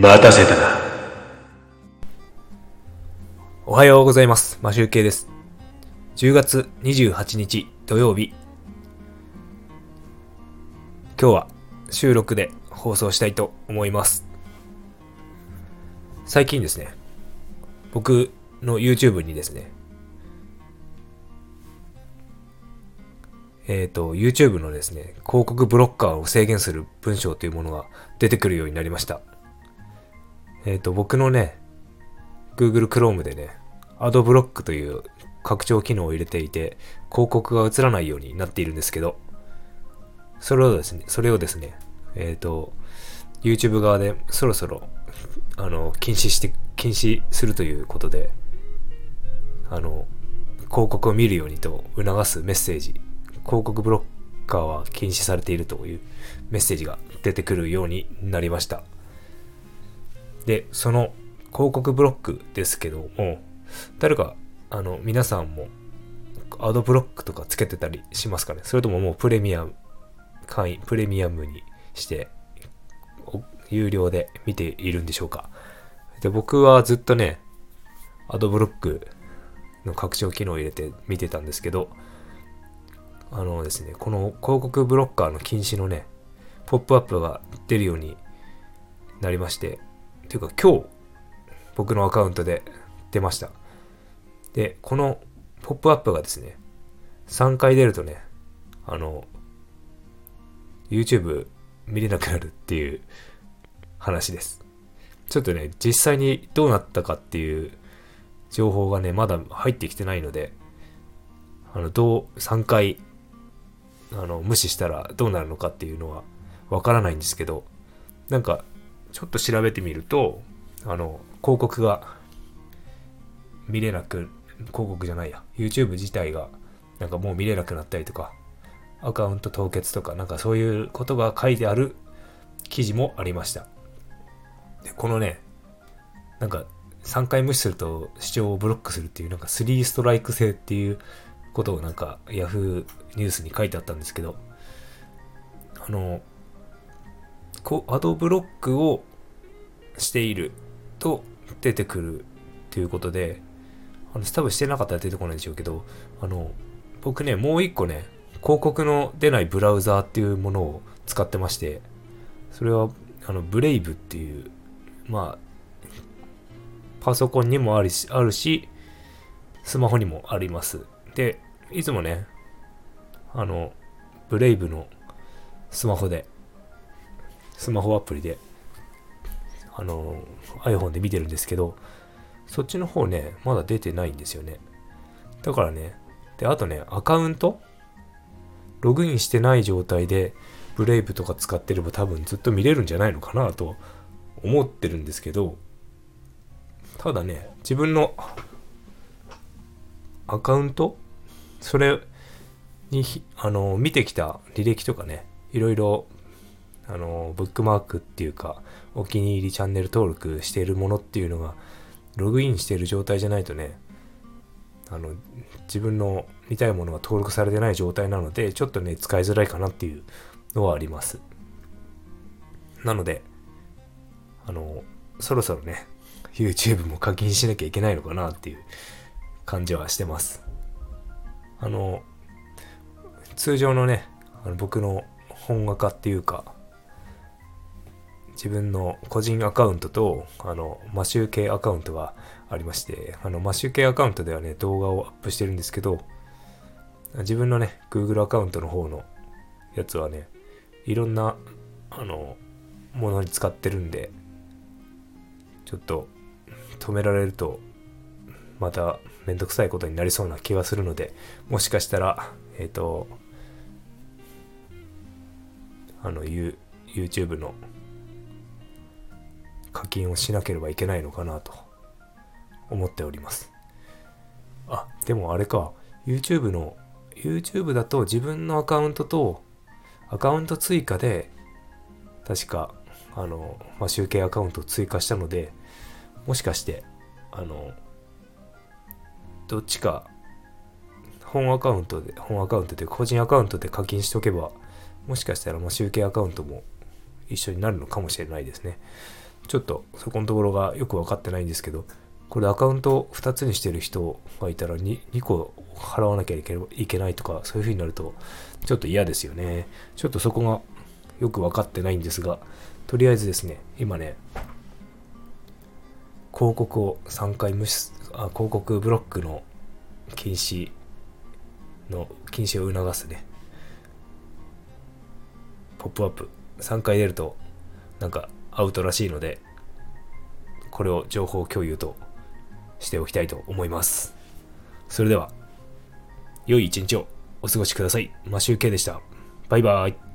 待たせたな。おはようございます。マシュウケイです。10月28日土曜日。今日は収録で放送したいと思います。最近ですね、僕の YouTube にですね、えっ、と、YouTube のですね、広告ブロッカーを制限する文章というものが出てくるようになりました。えっ、と、僕のね、Google Chrome でね、Ad ブロックという拡張機能を入れていて、広告が映らないようになっているんですけど、それをですね、それをですね、えっ、と、YouTube 側でそろそろ、あの、禁止して、禁止するということで、あの、広告を見るようにと促すメッセージ、広告ブロッカーは禁止されているというメッセージが出てくるようになりました。で、その広告ブロックですけども、誰か、あの、皆さんも、アドブロックとかつけてたりしますかね？それとももうプレミアム、会員、プレミアムにして、有料で見ているんでしょうか？で、僕はずっとね、アドブロックの拡張機能を入れて見てたんですけど、あのですね、この広告ブロッカーの禁止のね、ポップアップが出るようになりまして、というか今日、僕のアカウントで出ました。で、このポップアップがですね、3回出るとね、あの、YouTube 見れなくなるっていう話です。ちょっとね、実際にどうなったかっていう情報がね、まだ入ってきてないので、あの、どう、3回、あの、無視したらどうなるのかっていうのはわからないんですけど、なんか、ちょっと調べてみると、あの、広告が見れなく、広告じゃないや、YouTube 自体がなんかもう見れなくなったりとか、アカウント凍結とか、なんかそういうことが書いてある記事もありました。で、このね、なんか3回無視すると視聴をブロックするっていう、なんか3ストライク制っていうことをなんか Yahoo ニュースに書いてあったんですけど、あの、アドブロックをしていると出てくるということで、あの、多分してなかったら出てこないんでしょうけど、あの、僕ね、もう一個ね、広告の出ないブラウザーっていうものを使ってまして、それは、あの、ブレイブっていう、まあ、パソコンにもあるし、あるし、スマホにもあります。で、いつもね、あの、ブレイブのスマホで、スマホアプリで、あの、iPhone で見てるんですけど、そっちの方ね、まだ出てないんですよね。だからね、で、あとね、アカウント？ログインしてない状態で、ブレイブとか使ってれば多分ずっと見れるんじゃないのかなと思ってるんですけど、ただね、自分のアカウント？それに、あの、見てきた履歴とかね、いろいろ、あの、ブックマークっていうか、お気に入りチャンネル登録しているものっていうのが、ログインしている状態じゃないとね、あの、自分の見たいものが登録されてない状態なので、ちょっとね、使いづらいかなっていうのはあります。なので、あの、そろそろね、YouTube も課金しなきゃいけないのかなっていう感じはしてます。あの、通常のね、あの僕の本画家っていうか、自分の個人アカウントと、あの、マシュー系アカウントがありまして、あの、マシュー系アカウントではね、動画をアップしてるんですけど、自分のね、Google アカウントの方のやつはね、いろんな、あの、ものに使ってるんで、ちょっと止められると、まためんどくさいことになりそうな気がするので、もしかしたら、えっ、と、あの、You- YouTube の課金をしなければいけないのかなと思っております。あ、でもあれか、YouTube の、YouTube だと自分のアカウントとアカウント追加で、確か、あの、まあ、集計アカウントを追加したので、もしかして、あの、どっちか、本アカウントで、本アカウントで、個人アカウントで課金しておけば、もしかしたら、まあ、集計アカウントも一緒になるのかもしれないですね。ちょっとそこのところがよく分かってないんですけど、これアカウント2つにしてる人がいたら 2, 2個払わなきゃいけないとか、そういう風になるとちょっと嫌ですよね。ちょっとそこがよく分かってないんですが、とりあえずですね、今ね、広告を3回無視、あ広告ブロックの禁止の、禁止を促すね、ポップアップ3回出るとなんかアウトらしいので、これを情報共有としておきたいと思います。それでは、良い一日をお過ごしください。マシュウケイでした。バイバイ。